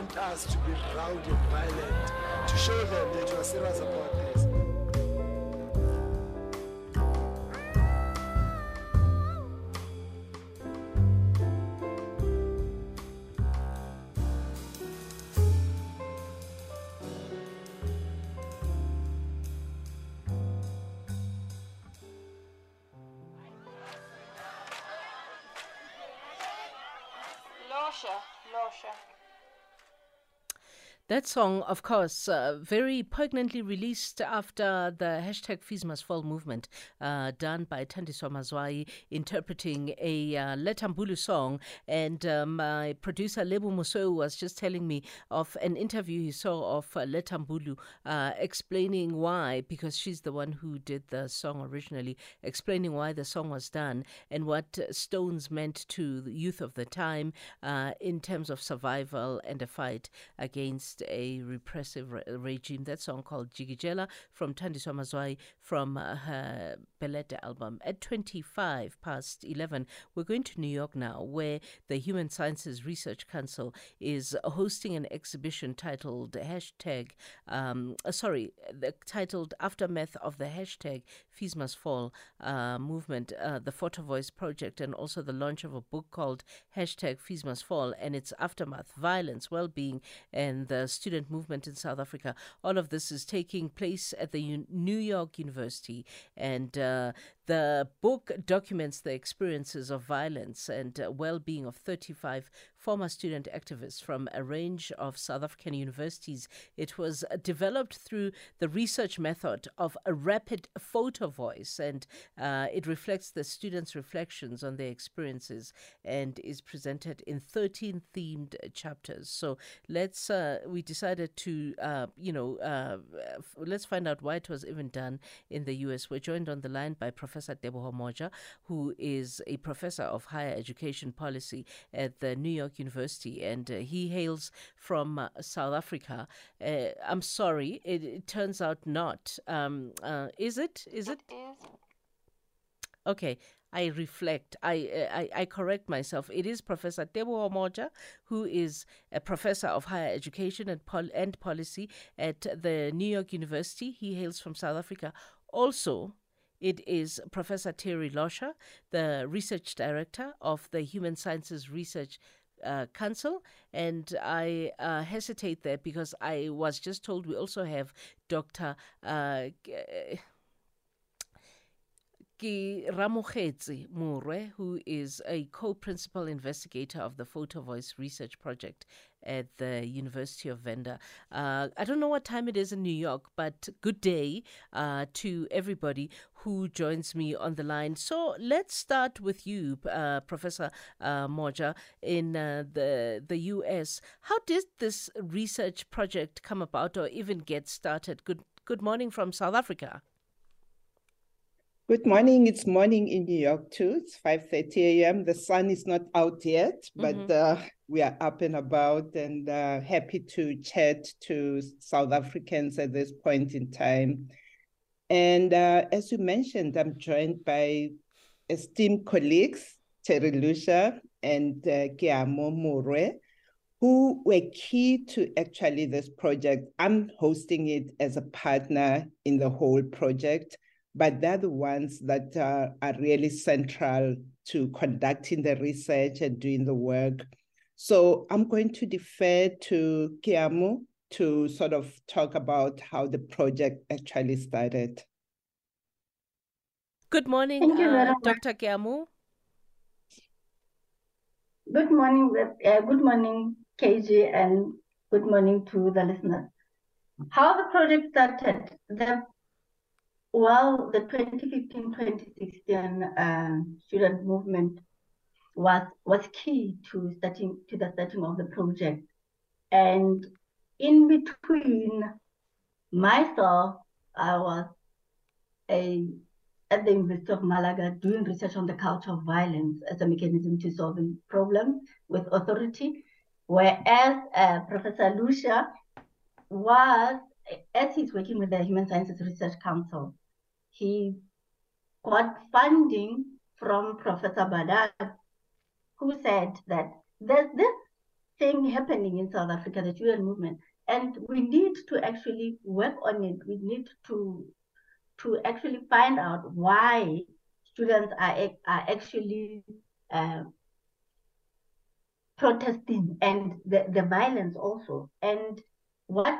want us to be rowdy and violent to show them that you are serious about this. That song, of course, uh, very poignantly released after the hashtag Fees Fall movement, uh, done by Thandiswa Mazwai, interpreting a uh, Letta Mbulu song. And uh, my producer, Lebu Musou, was just telling me of an interview he saw of uh, Letta Mbulu, uh, explaining why, because she's the one who did the song originally, explaining why the song was done and what stones meant to the youth of the time uh, in terms of survival and a fight against a repressive re- regime. That song called Jikijela from Thandiswa Mazwai from uh, her Belede album. At 25 past 11, we're going to New York now, where the Human Sciences Research Council is hosting an exhibition titled hashtag, um, uh, sorry, the, titled Aftermath of the hashtag Fees Must Fall uh, movement, uh, the Photo Voice project, and also the launch of a book called hashtag Fees Must Fall and its aftermath, violence, well-being, and the student movement in South Africa. All of this is taking place at the U- New York University, and uh, the book documents the experiences of violence and uh, well-being of 35 former student activists from a range of South African universities. It was developed through the research method of a rapid photo voice, and uh, it reflects the students' reflections on their experiences and is presented in 13 themed chapters. So let's uh, we decided to uh, you know uh, f- let's find out why it was even done in the U.S. We're joined on the line by Professor Teboho Moja, who is a professor of higher education policy at the New York University, and uh, he hails from uh, South Africa. Uh, I'm sorry, it, it turns out not. Um, uh, is it? Is it? It is. Okay, I reflect. I, I I correct myself. It is Professor Teboho Moja, who is a professor of higher education and, pol- and policy at the New York University. He hails from South Africa. Also, it is Professor Thierry Luescher, the research director of the Human Sciences Research uh, Council. And I uh, hesitate there because I was just told we also have Dr. Uh, Ki Ramokgetsi Mure, who is a co-principal investigator of the Photo Voice Research Project at the University of Venda. Uh, I don't know what time it is in New York, but good day uh, to everybody who joins me on the line. So let's start with you, uh, Professor uh, Moja, in uh, the the U.S. How did this research project come about, or even get started? Good Good morning from South Africa. Good morning. It's morning in New York too. It's 5:30 a.m. The sun is not out yet, but uh, we are up and about and uh, happy to chat to South Africans at this point in time. And uh, as you mentioned, I'm joined by esteemed colleagues, Thierry Luescher and uh, Kiamo Mure, who were key to actually this project. I'm hosting it as a partner in the whole project but they're the ones that uh, are really central to conducting the research and doing the work. So I'm going to defer to Kiamu to sort of talk about how the project actually started. Good morning, Thank you uh. Dr. Kiamu. Good morning, uh, good morning, KG, and good morning to the listeners. How the project started? The well, the 2015-2016 uh, student movement was was key to starting to the starting of the project, and in between myself, I was a at the University of Malaga doing research on the culture of violence as a mechanism to solving problems with authority, whereas uh, Professor Luescher was, as he's working with the Human Sciences Research Council, he got funding from Professor Badat, who said that there's this thing happening in South Africa, the student movement, and we need to actually work on it. We need to to actually find out why students are are actually uh, protesting and the, the violence also. And what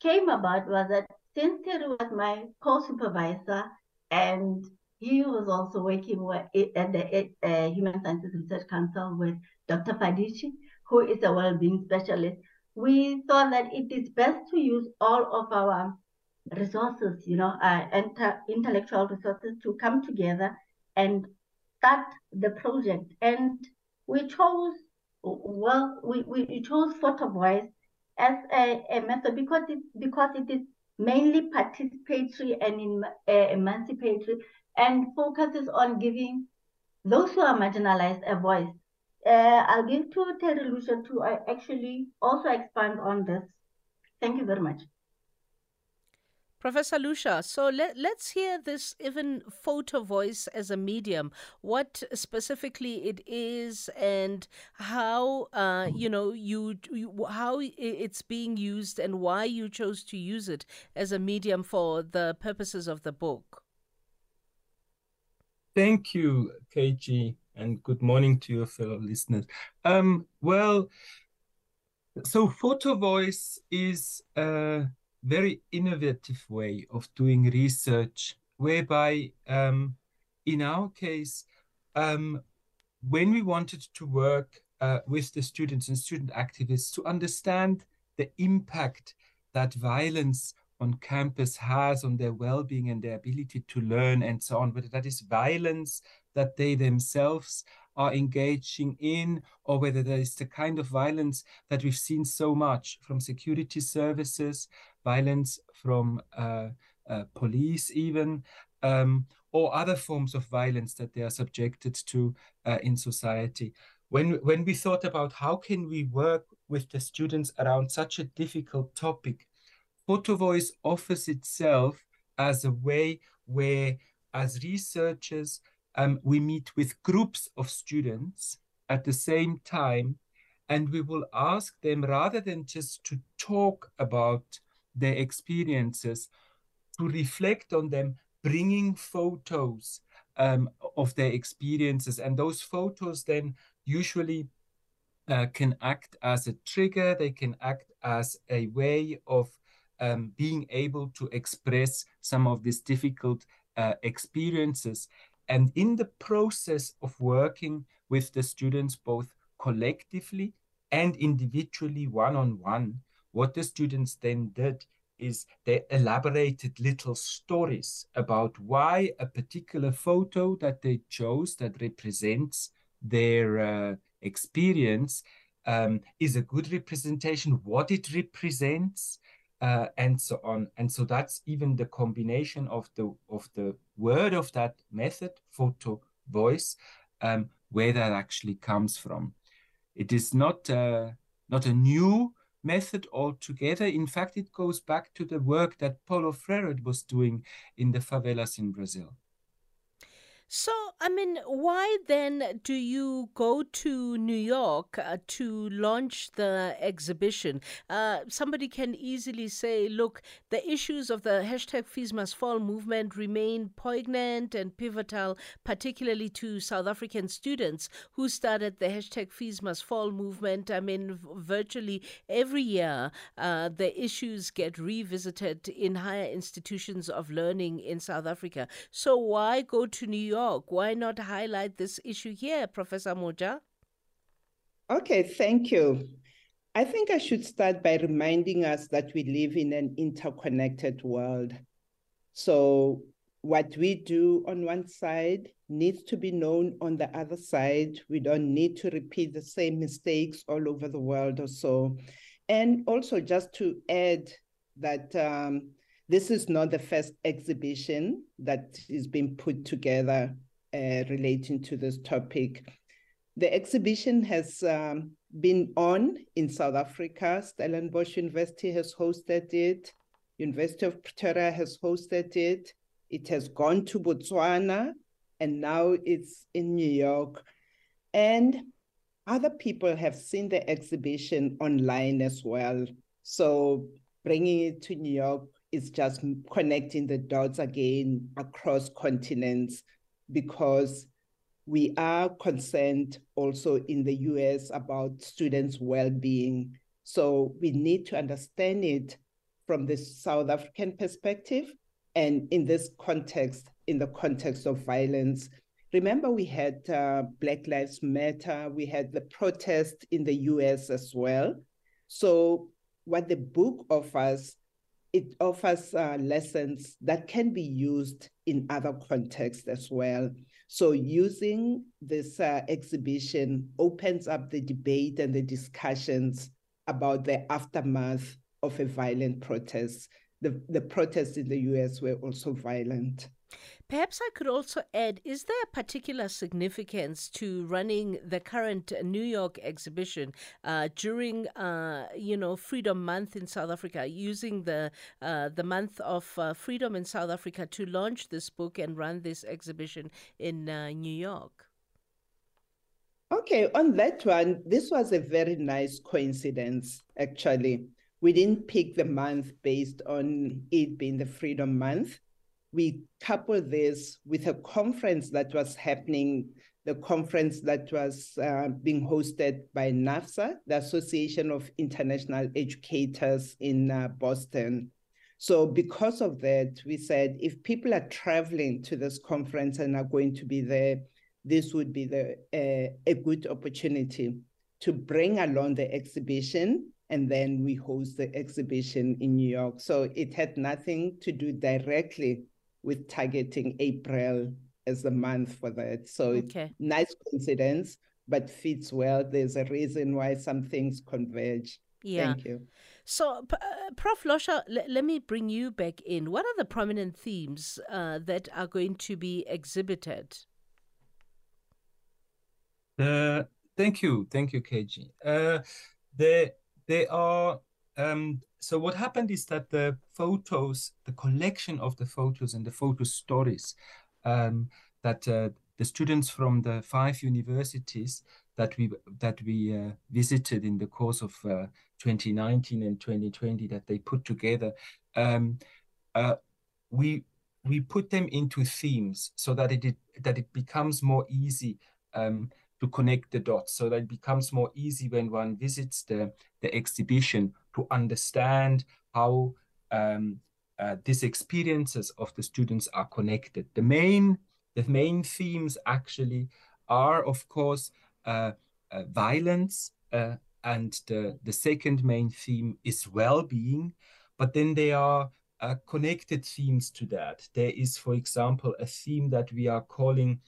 came about was that Thierry was my co-supervisor and he was also working with, at the uh, Human Sciences Research Council with Dr. Fadiji, who is a well-being specialist, we thought that it is best to use all of our resources, you know, uh, inter- intellectual resources to come together and start the project. And we chose, well, we, we chose photo voice as a, a method because it, because it is mainly participatory and in, uh, emancipatory and focuses on giving those who are marginalized a voice. Uh, I'll give to Thierry Luescher to uh, actually also expand on this. Thank you very much. Professor Luescher, so let, let's hear this even photo voice as a medium, what specifically it is and how, uh, you know, you, you, how it's being used and why you chose to use it as a medium for the purposes of the book. Thank you, KG, and good morning to your fellow listeners. Um, well, so photo voice is uh, very innovative way of doing research, whereby um, in our case, um, when we wanted to work uh, with the students and student activists to understand the impact that violence on campus has on their well-being and their ability to learn and so on, whether that is violence that they themselves are engaging in, or whether there is the kind of violence that we've seen so much from security services, violence from uh, uh, police even, um, or other forms of violence that they are subjected to uh, in society. When, when we thought about how can we work with the students around such a difficult topic, Photo Voice offers itself as a way where, as researchers, um, we meet with groups of students at the same time, and we will ask them rather than just to talk about their experiences, to reflect on them, bringing photos um, of their experiences. And those photos then usually uh, can act as a trigger, they can act as a way of um, being able to express some of these difficult uh, experiences. And in the process of working with the students, both collectively and individually, one on one, what the students then did is they elaborated little stories about why a particular photo that they chose that represents their uh, experience um, is a good representation, what it represents, uh, and so on. And so that's even the combination of the of the word of that method, photo voice, um, where that actually comes from. It is not uh, not a new method altogether. In fact, it goes back to the work that Paulo Freire was doing in the favelas in Brazil. So, I mean, why then do you go to New York uh, to launch the exhibition? Uh, somebody can easily say, look, the issues of the hashtag Fees Must Fall movement remain poignant and pivotal, particularly to South African students who started the hashtag Fees Must Fall movement. I mean, virtually every year, uh, the issues get revisited in higher institutions of learning in South Africa. So, why go to New York? York. Why not highlight this issue here, Professor Moja? Okay, thank you. I think I should start by reminding us that we live in an interconnected world. So, what we do on one side needs to be known on the other side. We don't need to repeat the same mistakes all over the world or so. And also, just to add that um, this is not the first exhibition that is being put together uh, relating to this topic. The exhibition has um, been on in South Africa. Stellenbosch University has hosted it. University of Pretoria has hosted it. It has gone to Botswana, and now it's in New York. And other people have seen the exhibition online as well. So bringing it to New York is just connecting the dots again across continents because we are concerned also in the US about students' well-being. So we need to understand it from the South African perspective and in this context, in the context of violence. Remember, we had uh, Black Lives Matter, we had the protest in the US as well. So, what the book offers, it offers uh, lessons that can be used in other contexts as well. So, using this uh, exhibition opens up the debate and the discussions about the aftermath of a violent protest. The, the protests in the US were also violent. Perhaps I could also add is there a particular significance to running the current New York exhibition uh, during, uh, you know, Freedom Month in South Africa, using the, uh, the month of uh, freedom in South Africa to launch this book and run this exhibition in uh, New York? Okay, on that one, this was a very nice coincidence, actually. We didn't pick the month based on it being the Freedom Month we coupled this with a conference that was happening, the conference that was uh, being hosted by NAFSA, the Association of International Educators in uh, Boston. So, because of that, we said if people are traveling to this conference and are going to be there, this would be the, uh, a good opportunity to bring along the exhibition and then we host the exhibition in New York. So it had nothing to do directly with targeting April as the month for that. So okay. nice coincidence, but fits well. There's a reason why some things converge. Yeah. Thank you. So, uh, Prof. Luescher, l- let me bring you back in. What are the prominent themes uh, that are going to be exhibited? Uh, thank you. Thank you, KG. Uh, there, there are um, so what happened is that the photos, the collection of the photos and the photo stories um, that uh, the students from the five universities that we that we uh, visited in the course of uh, 2019 and 2020 that they put together, um, uh, we we put them into themes so that it that it becomes more easy um, to connect the dots. So that it becomes more easy when one visits the, the exhibition to understand how um, uh, these experiences of the students are connected. The main, the main themes actually are, of course, uh, uh, violence, uh, and the, the second main theme is well-being, but then there are uh, connected themes to that. There is, for example, a theme that we are calling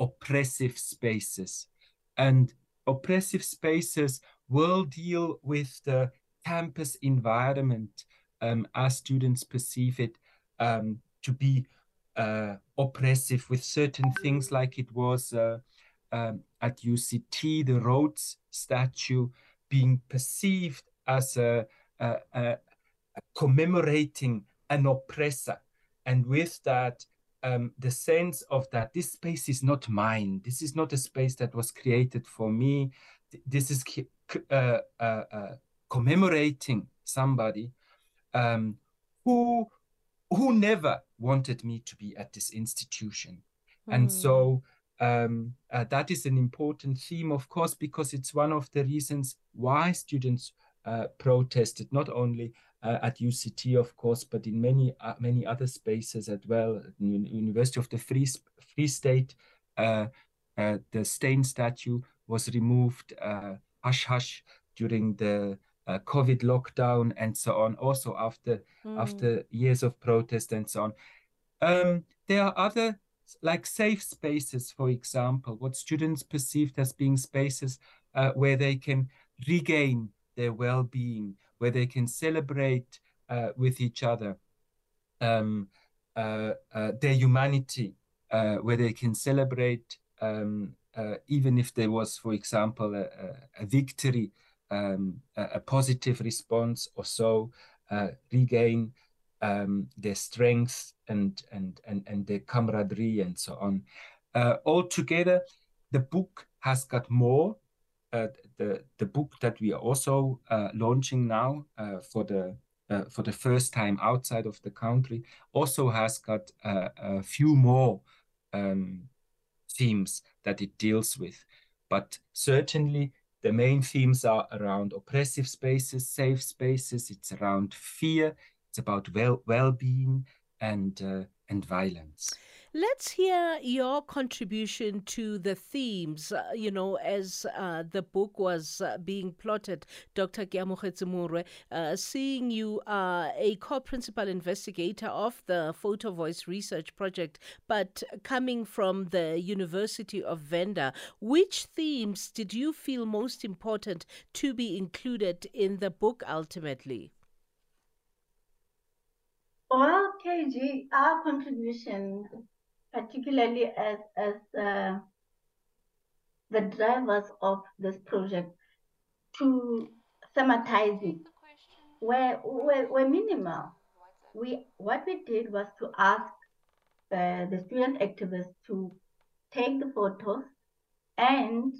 oppressive spaces. And oppressive spaces will deal with the campus environment um, as students perceive it um, to be uh, oppressive with certain things like it was uh, um, at UCT, the Rhodes statue being perceived as a, a, a, commemorating an oppressor. And with that, um, the sense of that this space is not mine. This is not a space that was created for me. This is uh, uh, uh, commemorating somebody um, who who never wanted me to be at this institution, mm. and so hmm. um, uh, that is an important theme, of course, because it's one of the reasons why students uh, protested not only uh, at UCT, of course, but in many uh, many other spaces as well. University of the Free Free State, uh, uh, the Steyn statue was removed uh, hush hush during the uh, COVID lockdown and so on. Also after mm. after years of protest and so on. Um, there are other like safe spaces, for example, what students perceived as being spaces where they can regain their well-being where they can celebrate uh, with each other um, uh, uh, their humanity, uh, where they can celebrate um, uh, even if there was, for example, a, a victory, um, a, positive response or so, regain um, their strength and, and, and, and their camaraderie and so on. altogether, the book has got more uh, the the book that we are also uh, launching now uh, for the uh, for the first time outside of the country also has got a few more um, themes that it deals with, but certainly the main themes are around oppressive spaces, safe spaces. It's around fear. It's about well well-being and uh, and violence. Let's hear your contribution to the themes, uh, you know, as uh, the book was uh, being plotted. Dr. Keamogetsi uh, seeing you are a co principal investigator of the Photo Voice Research Project, but coming from the University of Venda, which themes did you feel most important to be included in the book ultimately? Well, KG, our contribution particularly as as uh, the drivers of this project to thematize it were, were, were minimal. We what we did was to ask uh, the student activists to take the photos and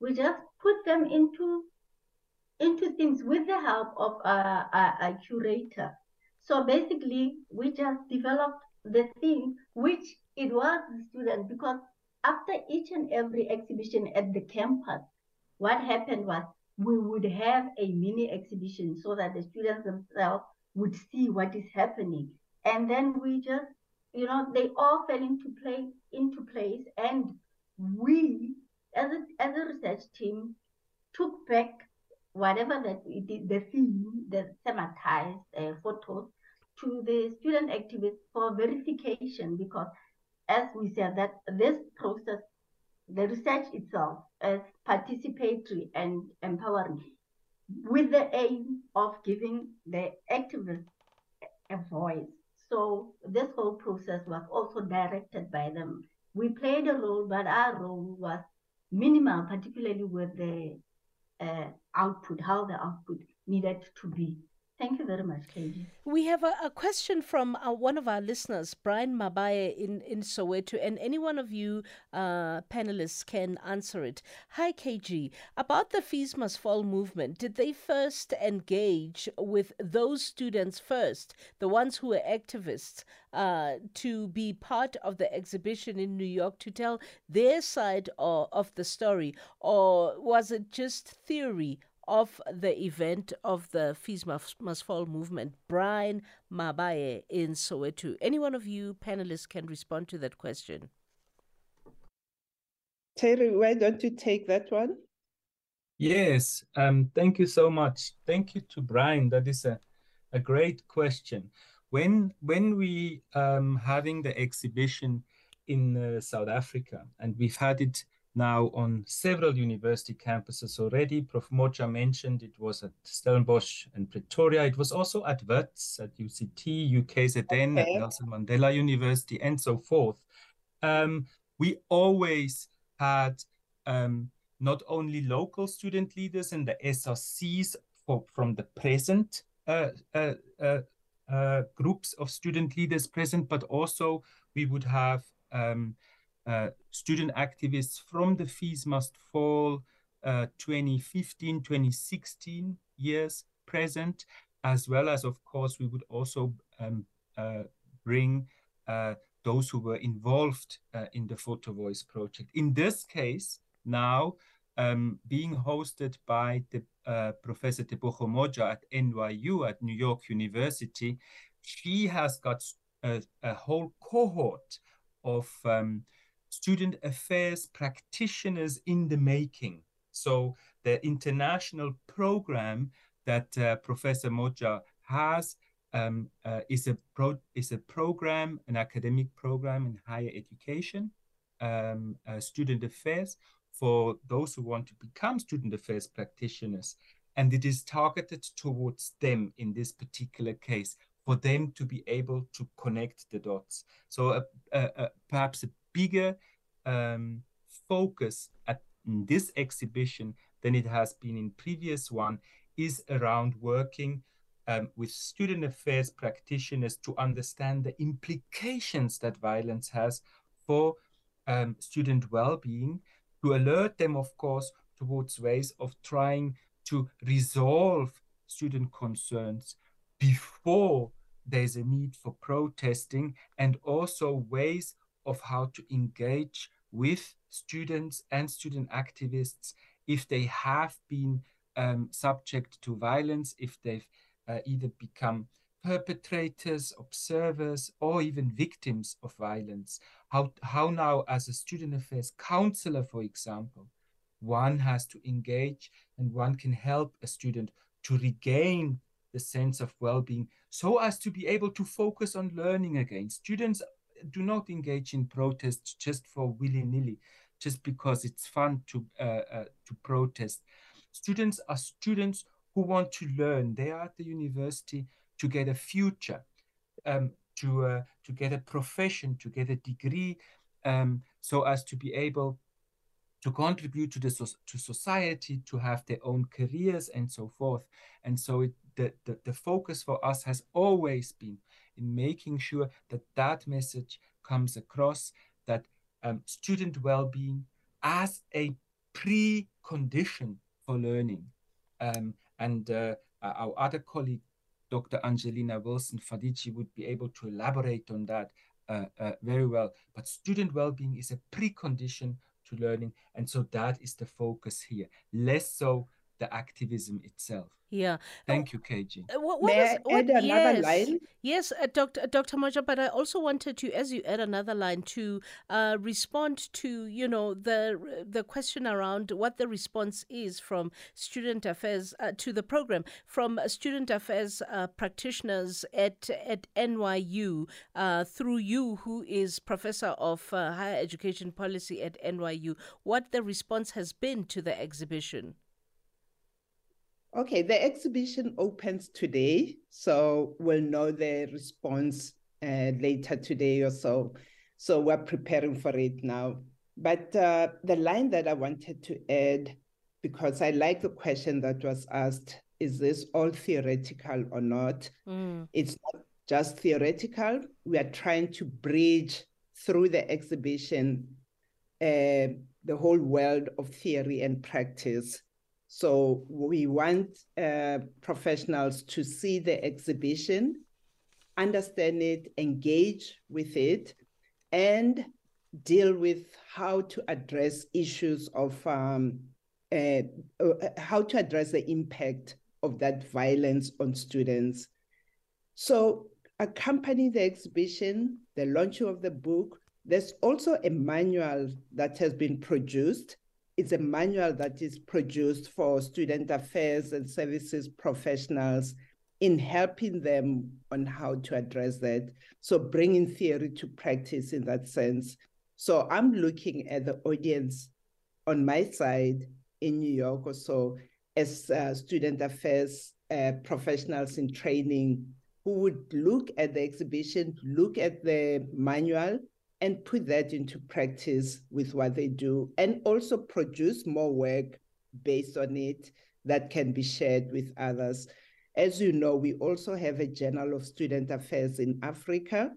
we just put them into into things with the help of a, a, a curator. So basically, we just developed the theme which it was the students because after each and every exhibition at the campus, what happened was we would have a mini exhibition so that the students themselves would see what is happening. And then we just, you know, they all fell into play into place. And we, as a, as a research team, took back whatever that we did, the theme, the thematized uh, photos, to the student activists for verification because as we said, that this process, the research itself, is participatory and empowering, with the aim of giving the activists a voice. So this whole process was also directed by them. We played a role, but our role was minimal, particularly with the uh, output, how the output needed to be. Thank you very much, KG. We have a, a question from uh, one of our listeners, Brian Mabaye in, in Soweto, and any one of you uh, panelists can answer it. Hi, KG. About the Fees Must Fall movement, did they first engage with those students first, the ones who were activists, uh, to be part of the exhibition in New York to tell their side of, of the story? Or was it just theory of the event of the Fees Must Fall movement, Brian Mabaye in Soweto. Any one of you panelists can respond to that question. Thierry, why don't you take that one? Yes, um, thank you so much. Thank you to Brian. That is a, a great question. When when we um having the exhibition in uh, South Africa, and we've had it now on several university campuses already. Prof. Moja mentioned it was at Stellenbosch and Pretoria. It was also at WITS, at UCT, UKZN, okay. at Nelson Mandela University, and so forth. Um, we always had um, not only local student leaders and the SRCs for, from the present uh, uh, uh, uh, groups of student leaders present, but also we would have um, student activists from the Fees Must Fall uh, 2015, 2016 years present, as well as, of course, we would also um, uh, bring uh, those who were involved uh, in the Photo Voice project. In this case, now um, being hosted by the uh, Professor Tebogo Moja at NYU at New York University, she has got a, a whole cohort of um, student affairs practitioners in the making. So the international program that uh, Professor Moja has um, uh, is a pro is a program, an academic program in higher education, um, uh, student affairs for those who want to become student affairs practitioners, and it is targeted towards them in this particular case for them to be able to connect the dots. So uh, uh, uh perhaps a bigger um, focus at this exhibition than it has been in previous one is around working um, with student affairs practitioners to understand the implications that violence has for um, student well-being, to alert them, of course, towards ways of trying to resolve student concerns before there's a need for protesting and also ways of how to engage with students and student activists if they have been um, subject to violence, if they've uh, either become perpetrators, observers, or even victims of violence. How, how now, as a student affairs counselor, for example, one has to engage and one can help a student to regain the sense of well-being so as to be able to focus on learning again. Students do not engage in protests just for willy-nilly, just because it's fun to, uh, uh, to protest. Students are students who want to learn. They are at the university to get a future, um, to, uh, to get a profession, to get a degree, um, so as to be able to contribute to the to society, to have their own careers and so forth. And so it, the, the, the focus for us has always been in making sure that that message comes across, that um, student well-being as a precondition for learning. Um, and uh, our other colleague, Dr. Angelina Wilson Fadiji, would be able to elaborate on that uh, uh, very well. But student well-being is a precondition to learning. And so that is the focus here, less so the activism itself. Yeah. Thank you, KG. Uh, what, May is, I what, add another yes, line? Yes, uh, Dr. Dr. Moja, but I also wanted to, as you add another line, to uh, respond to you know the the question around what the response is from student affairs uh, to the program from student affairs uh, practitioners at at NYU uh, through you, who is professor of uh, higher education policy at NYU. What the response has been to the exhibition. Okay, the exhibition opens today, so we'll know the response uh, later today or so. So we're preparing for it now. But uh, the line that I wanted to add, because I like the question that was asked, is this all theoretical or not? Mm. It's not just theoretical. We are trying to bridge through the exhibition uh, the whole world of theory and practice so we want uh, professionals to see the exhibition, understand it, engage with it, and deal with how to address issues of um, uh, uh, how to address the impact of that violence on students. So accompanying the exhibition, the launch of the book, there's also a manual that has been produced it's a manual that is produced for student affairs and services professionals in helping them on how to address that. So bringing theory to practice in that sense. So I'm looking at the audience on my side in New York or so as uh, student affairs uh, professionals in training who would look at the exhibition, look at the manual, and put that into practice with what they do and also produce more work based on it that can be shared with others. As you know, we also have a Journal of Student Affairs in Africa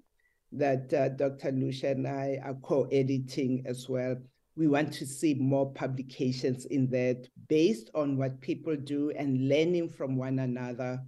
that uh, Dr. Luescher and I are co-editing as well. We want to see more publications in that based on what people do and learning from one another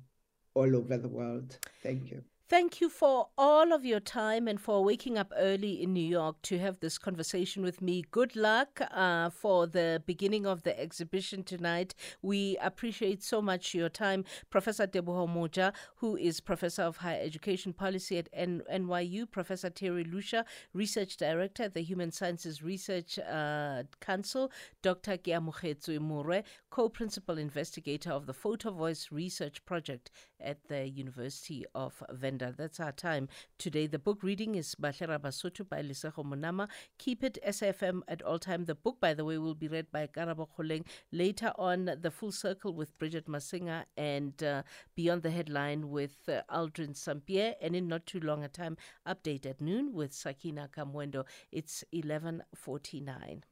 all over the world. Thank you. Thank you for all of your time and for waking up early in New York to have this conversation with me. Good luck uh, for the beginning of the exhibition tonight. We appreciate so much your time. Professor Teboho Moja, who is Professor of Higher Education Policy at NYU, Professor Thierry Luescher, Research Director at the Human Sciences Research uh, Council, Dr. Keamogetso Mure, Co-Principal Investigator of the Photo Voice Research Project at the University of Venda. That's our time. Today, the book reading is Bahlera Basotho by Lesego Monama. Keep it SFM at all time. The book, by the way, will be read by Karabo Kholeng. Later on, The Full Circle with Bridget Masinga and uh, Beyond the Headline with uh, Aldrin Sampier. And in not too long a time, update at noon with Sakina Kamwendo. It's 1149.